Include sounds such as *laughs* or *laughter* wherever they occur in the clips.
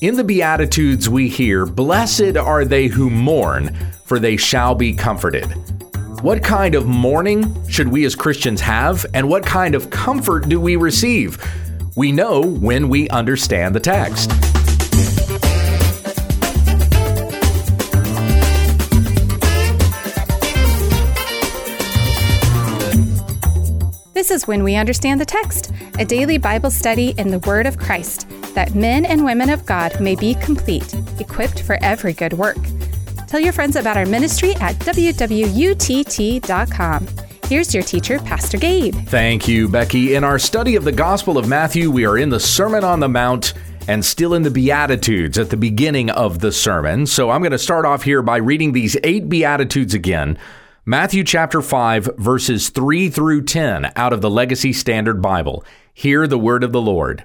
In the Beatitudes, we hear, Blessed are they who mourn, for they shall be comforted. What kind of mourning should we as Christians have, and what kind of comfort do we receive? We know when we understand the text. This is When We Understand the Text, a daily Bible study in the Word of Christ, that men and women of God may be complete, equipped for every good work. Tell your friends about our ministry at wwutt.com. Here's your teacher, Pastor Gabe. Thank you, Becky. In our study of the Gospel of Matthew, we are in the Sermon on the Mount and still in the Beatitudes at the beginning of the sermon. So I'm going to start off here by reading these eight Beatitudes again. Matthew chapter 5, verses 3 through 10 out of the Legacy Standard Bible. Hear the word of the Lord.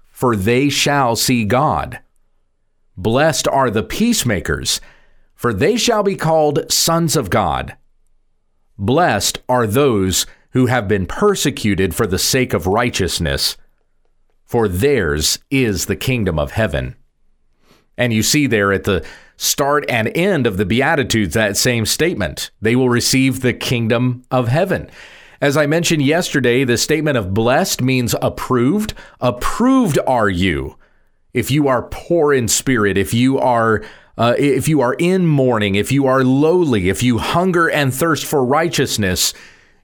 for they shall see God. Blessed are the peacemakers, for they shall be called sons of God. Blessed are those who have been persecuted for the sake of righteousness, for theirs is the kingdom of heaven. And you see there at the start and end of the Beatitudes that same statement. They will receive the kingdom of heaven. As I mentioned yesterday, the statement of blessed means approved. Approved are you if you are poor in spirit, if you are uh, if you are in mourning, if you are lowly, if you hunger and thirst for righteousness,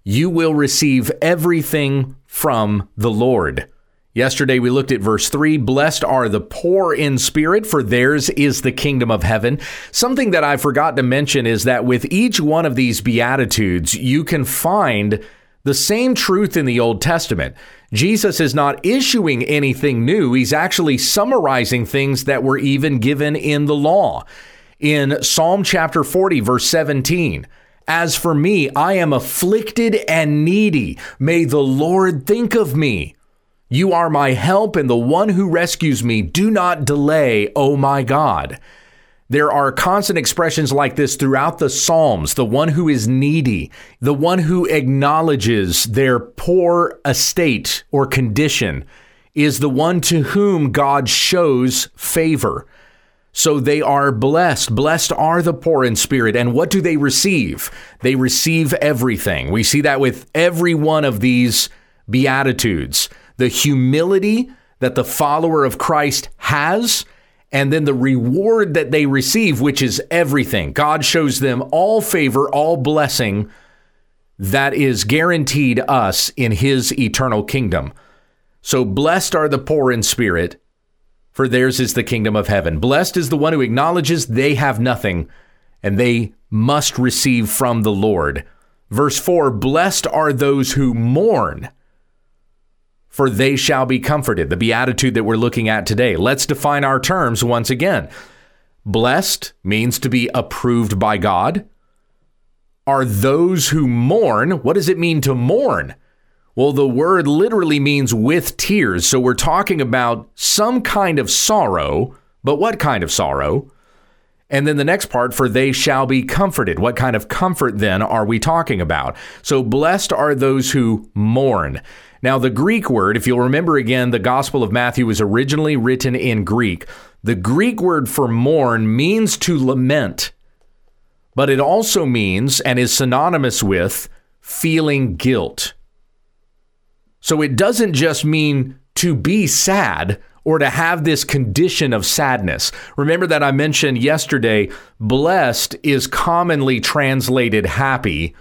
you will receive everything from the Lord. Yesterday we looked at verse 3 Blessed are the poor in spirit, for theirs is the kingdom of heaven. Something that I forgot to mention is that with each one of these Beatitudes, you can find the same truth in the Old Testament. Jesus is not issuing anything new, he's actually summarizing things that were even given in the law. In Psalm chapter 40, verse 17, as for me, I am afflicted and needy. May the Lord think of me. You are my help and the one who rescues me. Do not delay, O my God. There are constant expressions like this throughout the Psalms the one who is needy, the one who acknowledges their poor estate or condition, is the one to whom God shows favor. So they are blessed. Blessed are the poor in spirit. And what do they receive? They receive everything. We see that with every one of these Beatitudes the humility that the follower of Christ has, and then the reward that they receive, which is everything. God shows them all favor, all blessing that is guaranteed us in his eternal kingdom. So blessed are the poor in spirit, for theirs is the kingdom of heaven. Blessed is the one who acknowledges they have nothing and they must receive from the Lord. Verse 4 Blessed are those who mourn for they shall be comforted. The beatitude that we're looking at today. Let's define our terms once again. Blessed means to be approved by God. Are those who mourn, what does it mean to mourn? Well, the word literally means with tears. So we're talking about some kind of sorrow, but what kind of sorrow? And then the next part, for they shall be comforted. What kind of comfort then are we talking about? So blessed are those who mourn. Now, the Greek word, if you'll remember again, the Gospel of Matthew was originally written in Greek. The Greek word for mourn means to lament, but it also means and is synonymous with feeling guilt. So it doesn't just mean to be sad or to have this condition of sadness. Remember that I mentioned yesterday, blessed is commonly translated happy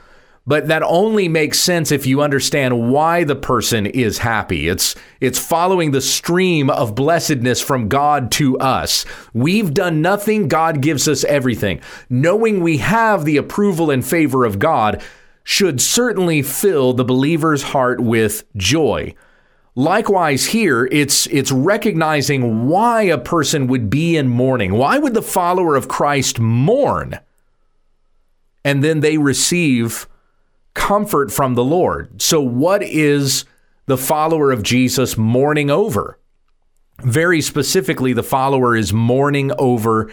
but that only makes sense if you understand why the person is happy. It's it's following the stream of blessedness from God to us. We've done nothing, God gives us everything. Knowing we have the approval and favor of God should certainly fill the believer's heart with joy. Likewise, here it's it's recognizing why a person would be in mourning. Why would the follower of Christ mourn? And then they receive comfort from the Lord. So, what is the follower of Jesus mourning over? Very specifically, the follower is mourning over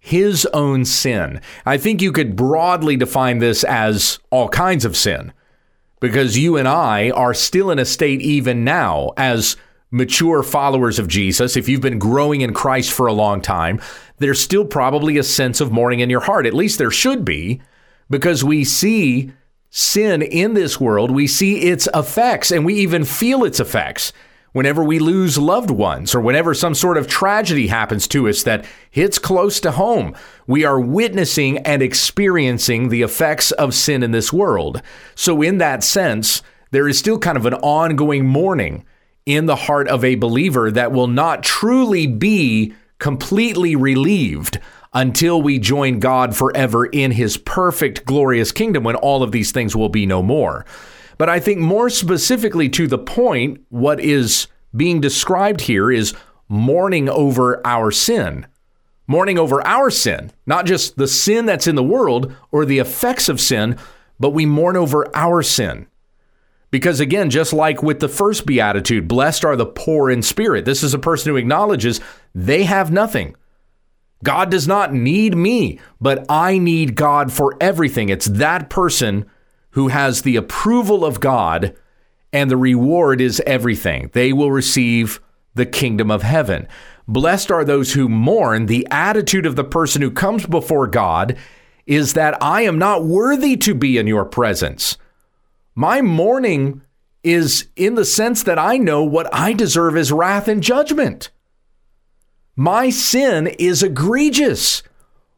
his own sin. I think you could broadly define this as all kinds of sin because you and I are still in a state, even now, as mature followers of Jesus. If you've been growing in Christ for a long time, there's still probably a sense of mourning in your heart. At least there should be, because we see sin in this world, we see its effects, and we even feel its effects whenever we lose loved ones or whenever some sort of tragedy happens to us that hits close to home, we are witnessing and experiencing the effects of sin in this world. So, in that sense, there is still kind of an ongoing mourning in the heart of a believer that will not truly be completely relieved until we join God forever in his perfect, glorious kingdom when all of these things will be no more. But I think more specifically to the point, what is being described here is mourning over our sin. Mourning over our sin, not just the sin that's in the world or the effects of sin, but we mourn over our sin. Because again, just like with the first beatitude, blessed are the poor in spirit. This is a person who acknowledges they have nothing. God does not need me, but I need God for everything. It's that person who has the approval of God, and the reward is everything. They will receive the kingdom of heaven. Blessed are those who mourn. The attitude of the person who comes before God is that I am not worthy to be in your presence. My mourning is in the sense that I know what I deserve is wrath and judgment. My sin is egregious.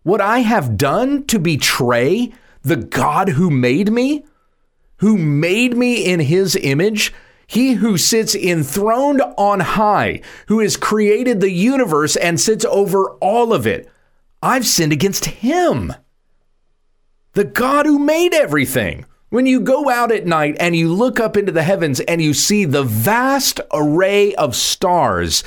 What I have done to betray the God who made me, who made me in his image, he who sits enthroned on high, who has created the universe and sits over all of it. I've sinned against him. The God who made everything. When you go out at night and you look up into the heavens and you see the vast array of stars,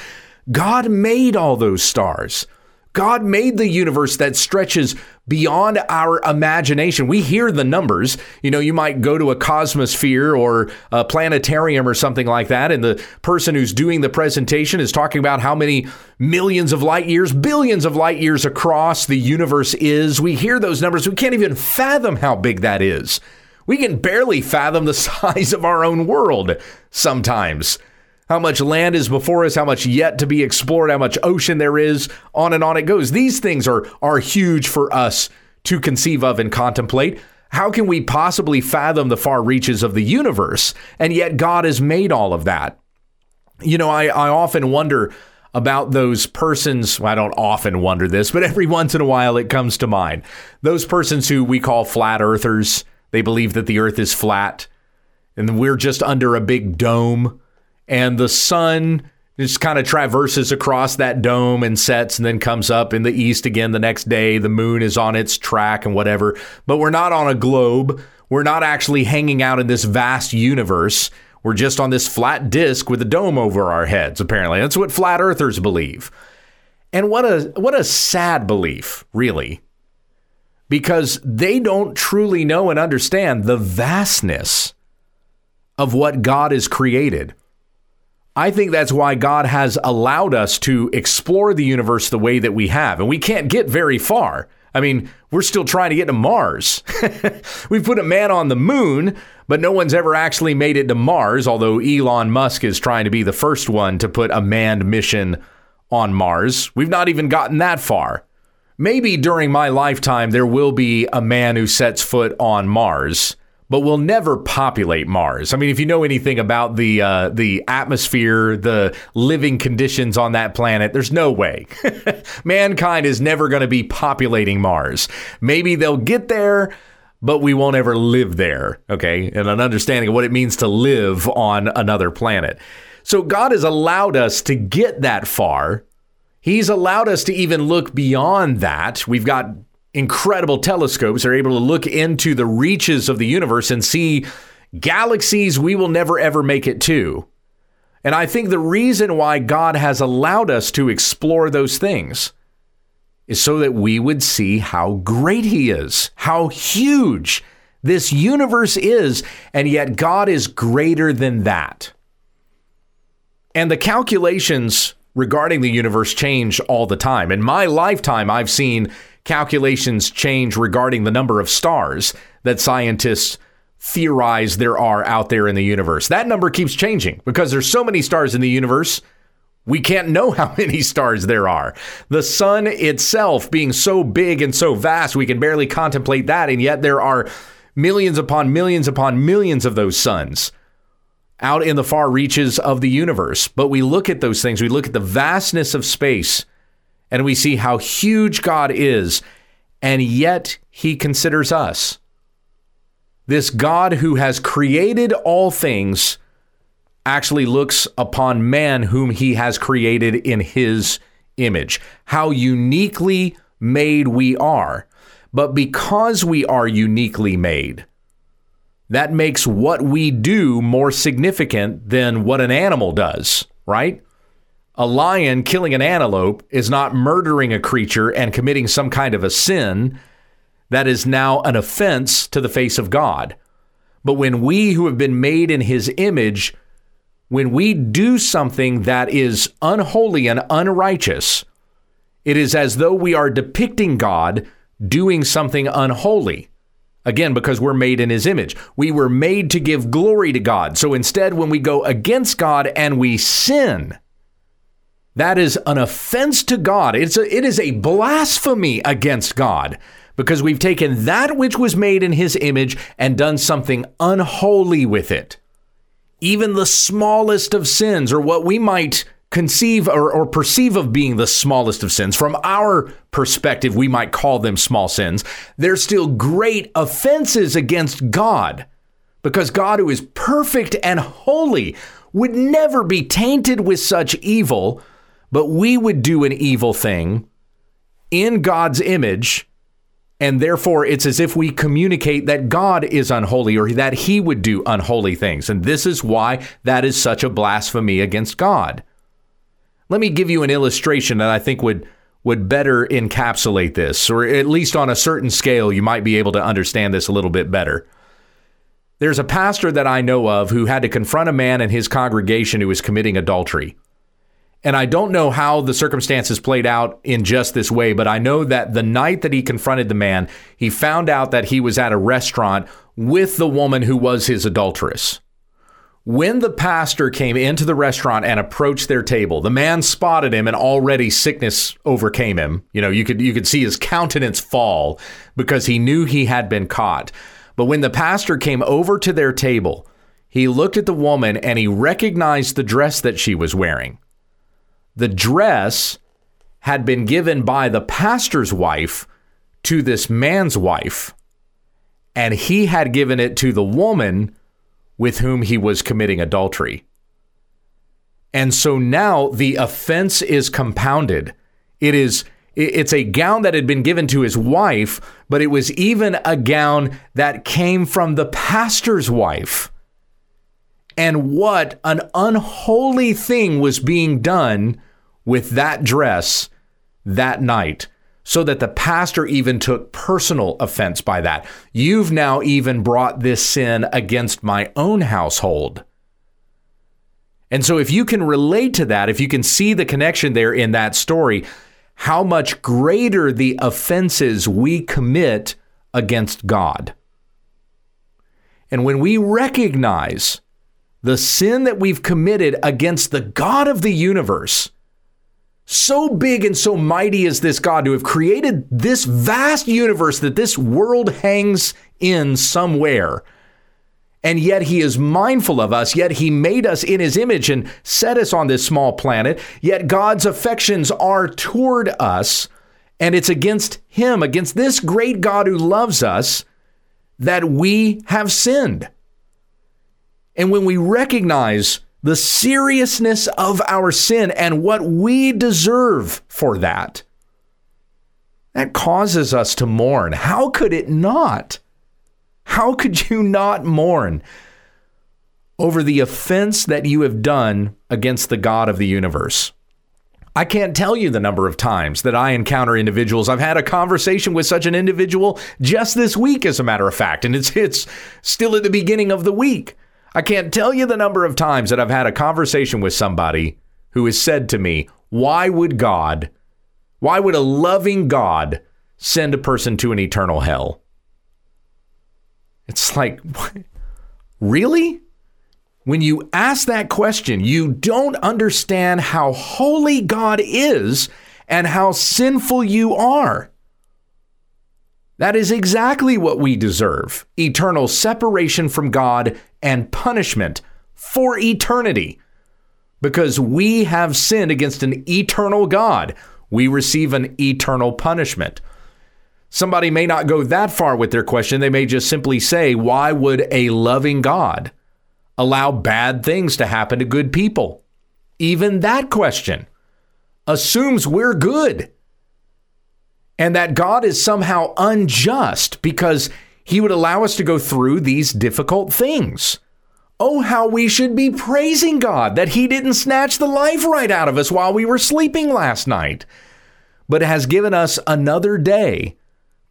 God made all those stars. God made the universe that stretches beyond our imagination. We hear the numbers. You know, you might go to a cosmosphere or a planetarium or something like that, and the person who's doing the presentation is talking about how many millions of light years, billions of light years across the universe is. We hear those numbers. We can't even fathom how big that is. We can barely fathom the *laughs* size of our own world sometimes how much land is before us, how much yet to be explored, how much ocean there is, on and on it goes. These things are are huge for us to conceive of and contemplate. How can we possibly fathom the far reaches of the universe? And yet God has made all of that. You know, I, I often wonder about those persons. Well, I don't often wonder this, but every *laughs* once in a while it comes to mind. Those persons who we call flat earthers, they believe that the earth is flat and we're just under a big dome and the sun just kind of traverses across that dome and sets and then comes up in the east again the next day. The moon is on its track and whatever. But we're not on a globe. We're not actually hanging out in this vast universe. We're just on this flat disk with a dome over our heads, apparently. That's what flat earthers believe. And what a what a sad belief, really. Because they don't truly know and understand the vastness of what God has created I think that's why God has allowed us to explore the universe the way that we have. And we can't get very far. I mean, we're still trying to get to Mars. *laughs* We've put a man on the moon, but no one's ever actually made it to Mars, although Elon Musk is trying to be the first one to put a manned mission on Mars. We've not even gotten that far. Maybe during my lifetime, there will be a man who sets foot on Mars but we'll never populate Mars. I mean, if you know anything about the uh, the atmosphere, the living conditions on that planet, there's no way *laughs* mankind is never going to be populating Mars. Maybe they'll get there. But we won't ever live there, okay? And an understanding of what it means to live on another planet. So God has allowed us to get that far. He's allowed us to even look beyond that. We've got incredible telescopes are able to look into the reaches of the universe and see galaxies we will never ever make it to. And I think the reason why God has allowed us to explore those things is so that we would see how great He is, how huge this universe is, and yet God is greater than that. And the calculations regarding the universe change all the time. In my lifetime, I've seen calculations change regarding the number of stars that scientists theorize there are out there in the universe. That number keeps changing because there's so many stars in the universe. We can't know *laughs* how many stars there are. The sun itself being so big and so vast, we can barely contemplate that. And yet there are millions upon millions upon millions of those suns out in the far reaches of the universe. But we look at those things, we look at the vastness of space, and we see how huge God is, and yet he considers us. This God who has created all things actually looks upon man whom he has created in his image. How uniquely made we are. But because we are uniquely made, that makes what we do more significant than what an animal does, right? A lion killing an antelope is not murdering a creature and committing some kind of a sin that is now an offense to the face of God. But when we who have been made in his image, when we do something that is unholy and unrighteous, it is as though we are depicting God doing something unholy. Again, because we're made in his image. We were made to give glory to God. So instead, when we go against God and we sin, that is an offense to God. It's a, it is a blasphemy against God because we've taken that which was made in his image and done something unholy with it. Even the smallest of sins, or what we might conceive or, or, perceive of being the smallest of sins, from our perspective, we might call them small sins. They're still great offenses against God because God, who is perfect and holy, would never be tainted with such evil, but we would do an evil thing in God's image. And therefore, it's as if we communicate that God is unholy or that he would do unholy things. And this is why that is such a blasphemy against God. Let me give you an illustration that I think would would better encapsulate this, or at least on a certain scale, you might be able to understand this a little bit better. There's a pastor that I know of who had to confront a man in his congregation who was committing adultery. And I don't know how the circumstances played out in just this way, but I know that the night that he confronted the man, he found out that he was at a restaurant with the woman who was his adulteress. When the pastor came into the restaurant and approached their table, the man spotted him and already sickness overcame him. You know, you could you could see his countenance fall because he knew he had been caught. But when the pastor came over to their table, he looked at the woman and he recognized the dress that she was wearing. The dress had been given by the pastor's wife to this man's wife, and he had given it to the woman with whom he was committing adultery. And so now the offense is compounded. It is it's a gown that had been given to his wife, but it was even a gown that came from the pastor's wife. And what an unholy thing was being done with that dress that night so that the pastor even took personal offense by that. You've now even brought this sin against my own household. And so, if you can relate to that, if you can see the connection there in that story, how much greater the offenses we commit against God. And when we recognize the sin that we've committed against the God of the universe, so big and so mighty is this God to have created this vast universe that this world hangs in somewhere. And yet he is mindful of us, yet he made us in his image and set us on this small planet. Yet God's affections are toward us, and it's against him, against this great God who loves us, that we have sinned. And when we recognize the seriousness of our sin and what we deserve for that. That causes us to mourn. How could it not? How could you not mourn over the offense that you have done against the God of the universe. I can't tell you the number of times that I encounter individuals. I've had a conversation with such an individual just this week, as a matter of fact, and it's it's still at the beginning of the week. I can't tell you the number of times that I've had a conversation with somebody who has said to me, Why would God, why would a loving God send a person to an eternal hell? It's like, really? When you ask that question, you don't understand how holy God is and how sinful you are. That is exactly what we deserve eternal separation from God and punishment for eternity. Because we have sinned against an eternal God, we receive an eternal punishment. Somebody may not go that far with their question. They may just simply say, Why would a loving God? allow bad things to happen to good people? Even that question assumes we're good and that God is somehow unjust because he would allow us to go through these difficult things. Oh, how we should be praising God that he didn't snatch the life right out of us while we were sleeping last night, but has given us another day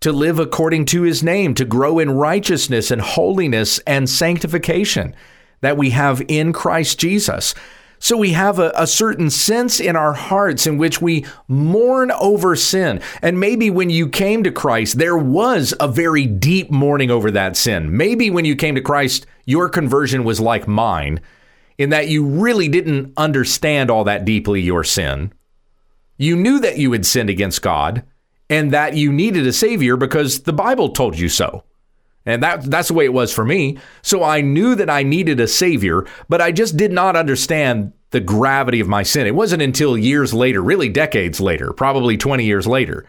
to live according to his name, to grow in righteousness and holiness and sanctification that we have in Christ Jesus. So we have a, a, certain sense in our hearts in which we mourn over sin. And maybe when you came to Christ, there was a very deep mourning over that sin. Maybe when you came to Christ, your conversion was like mine, in that you really didn't understand all that deeply your sin. You knew that you had sinned against God and that you needed a Savior because the Bible told you so. And that that's the way it was for me. So I knew that I needed a savior, but I just did not understand the gravity of my sin. It wasn't until years later, really decades later, probably 20 years later,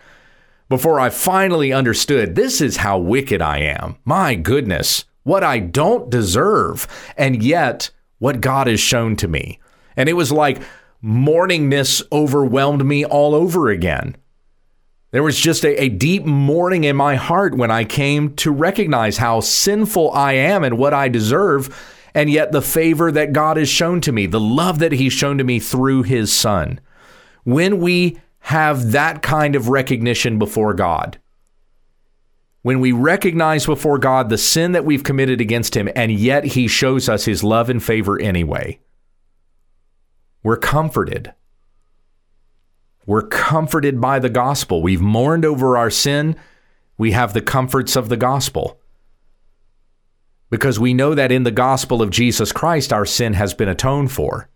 before I finally understood this is how wicked I am. My goodness, what I don't deserve, and yet what God has shown to me. And it was like mourningness overwhelmed me all over again. There was just a, a, deep mourning in my heart when I came to recognize how sinful I am and what I deserve, and yet the favor that God has shown to me, the love that He's shown to me through His Son. When we have that kind of recognition before God, when we recognize before God the sin that we've committed against Him, and yet He shows us His love and favor anyway, we're comforted we're comforted by the gospel. We've mourned over our sin. We have the comforts of the gospel. Because we know that in the gospel of Jesus Christ, our sin has been atoned for.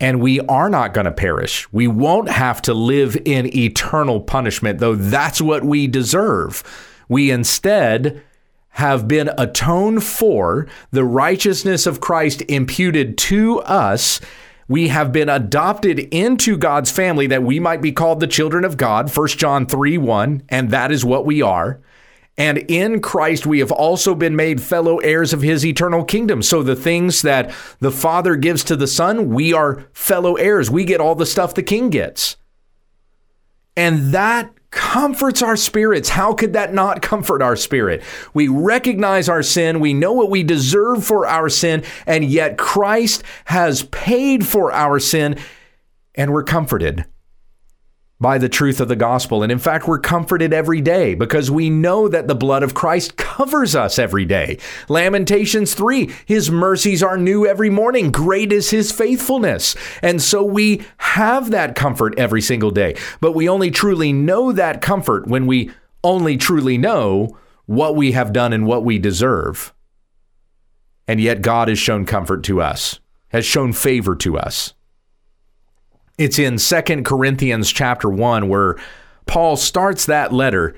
And we are not going to perish. We won't have to live in eternal punishment, though that's what we deserve. We instead have been atoned for, the righteousness of Christ imputed to us we have been adopted into God's family that we might be called the children of God, 1 John 3 1, and that is what we are. And in Christ, we have also been made fellow heirs of his eternal kingdom. So the things that the Father gives to the Son, we are fellow heirs. We get all the stuff the King gets. And that comforts our spirits. How could that not comfort our spirit? We recognize our sin, we know what we deserve for our sin, and yet Christ has paid for our sin, and we're comforted by the truth of the gospel. And in fact, we're comforted every day because we know that the blood of Christ covers us every day. Lamentations 3 His mercies are new every morning. Great is His faithfulness. And so we have that comfort every single day. But we only truly know that comfort when we only truly know what we have done and what we deserve. And yet God has shown comfort to us, has shown favor to us. It's in Second Corinthians chapter 1 where Paul starts that letter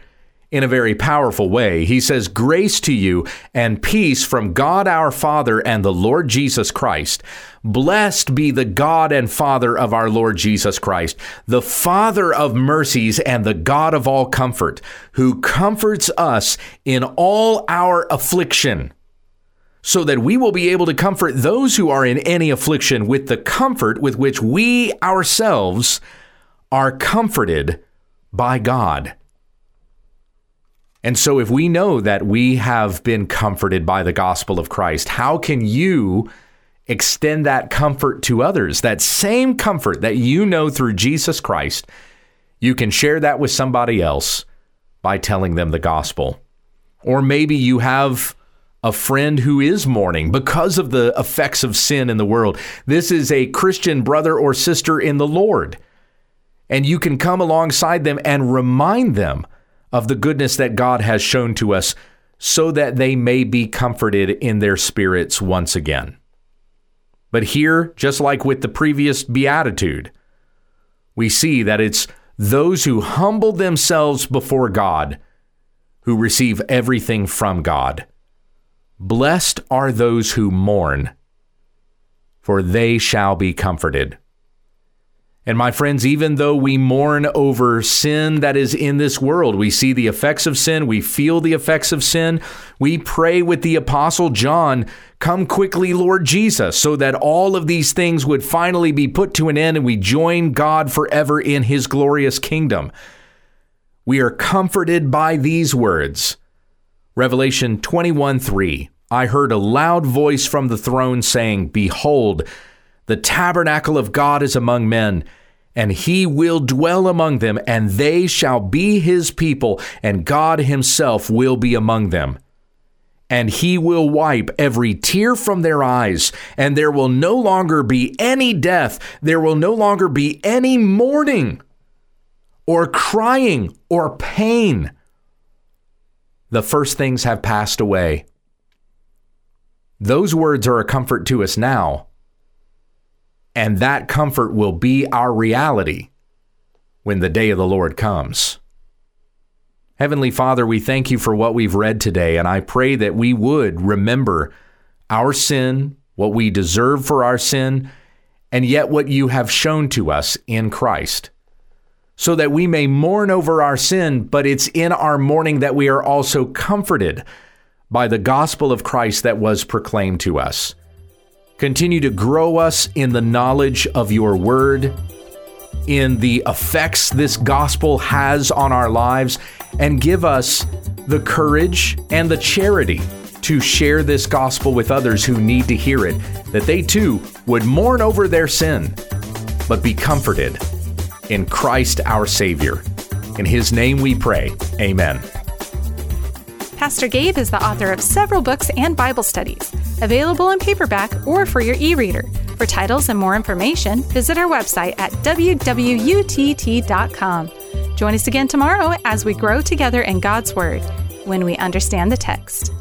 in a very powerful way. He says, Grace to you and peace from God our Father and the Lord Jesus Christ. Blessed be the God and Father of our Lord Jesus Christ, the Father of mercies and the God of all comfort, who comforts us in all our affliction so that we will be able to comfort those who are in any affliction with the comfort with which we ourselves are comforted by God. And so, if we know that we have been comforted by the gospel of Christ, how can you extend that comfort to others? That same comfort that you know through Jesus Christ, you can share that with somebody else by telling them the gospel. Or maybe you have a friend who is mourning because of the effects of sin in the world. This is a Christian brother or sister in the Lord. And you can come alongside them and remind them of the goodness that God has shown to us so that they may be comforted in their spirits once again. But here, just like with the previous beatitude, we see that it's those who humble themselves before God who receive everything from God. Blessed are those who mourn, for they shall be comforted. And my friends, even though we mourn over sin that is in this world, we see the effects of sin, we feel the effects of sin, we pray with the Apostle John, Come quickly, Lord Jesus, so that all of these things would finally be put to an end and we join God forever in his glorious kingdom. We are comforted by these words. Revelation 21 3. I heard a loud voice from the throne saying, Behold, the tabernacle of God is among men, and he will dwell among them, and they shall be his people, and God himself will be among them. And he will wipe every tear from their eyes, and there will no longer be any death, there will no longer be any mourning, or crying, or pain. The first things have passed away. Those words are a comfort to us now and that comfort will be our reality when the day of the Lord comes. Heavenly Father, we thank you for what we've read today, and I pray that we would remember our sin, what we deserve for our sin, and yet what you have shown to us in Christ, so that we may mourn over our sin, but it's in our mourning that we are also comforted by the gospel of Christ that was proclaimed to us. Continue to grow us in the knowledge of your word, in the effects this gospel has on our lives, and give us the courage and the charity to share this gospel with others who need to hear it, that they too would mourn over their sin, but be comforted in Christ our Savior. In His name we pray. Amen. Pastor Gabe is the author of several books and Bible studies, available in paperback or for your e reader. For titles and more information, visit our website at wwutt.com. Join us again tomorrow as we grow together in God's Word when we understand the text.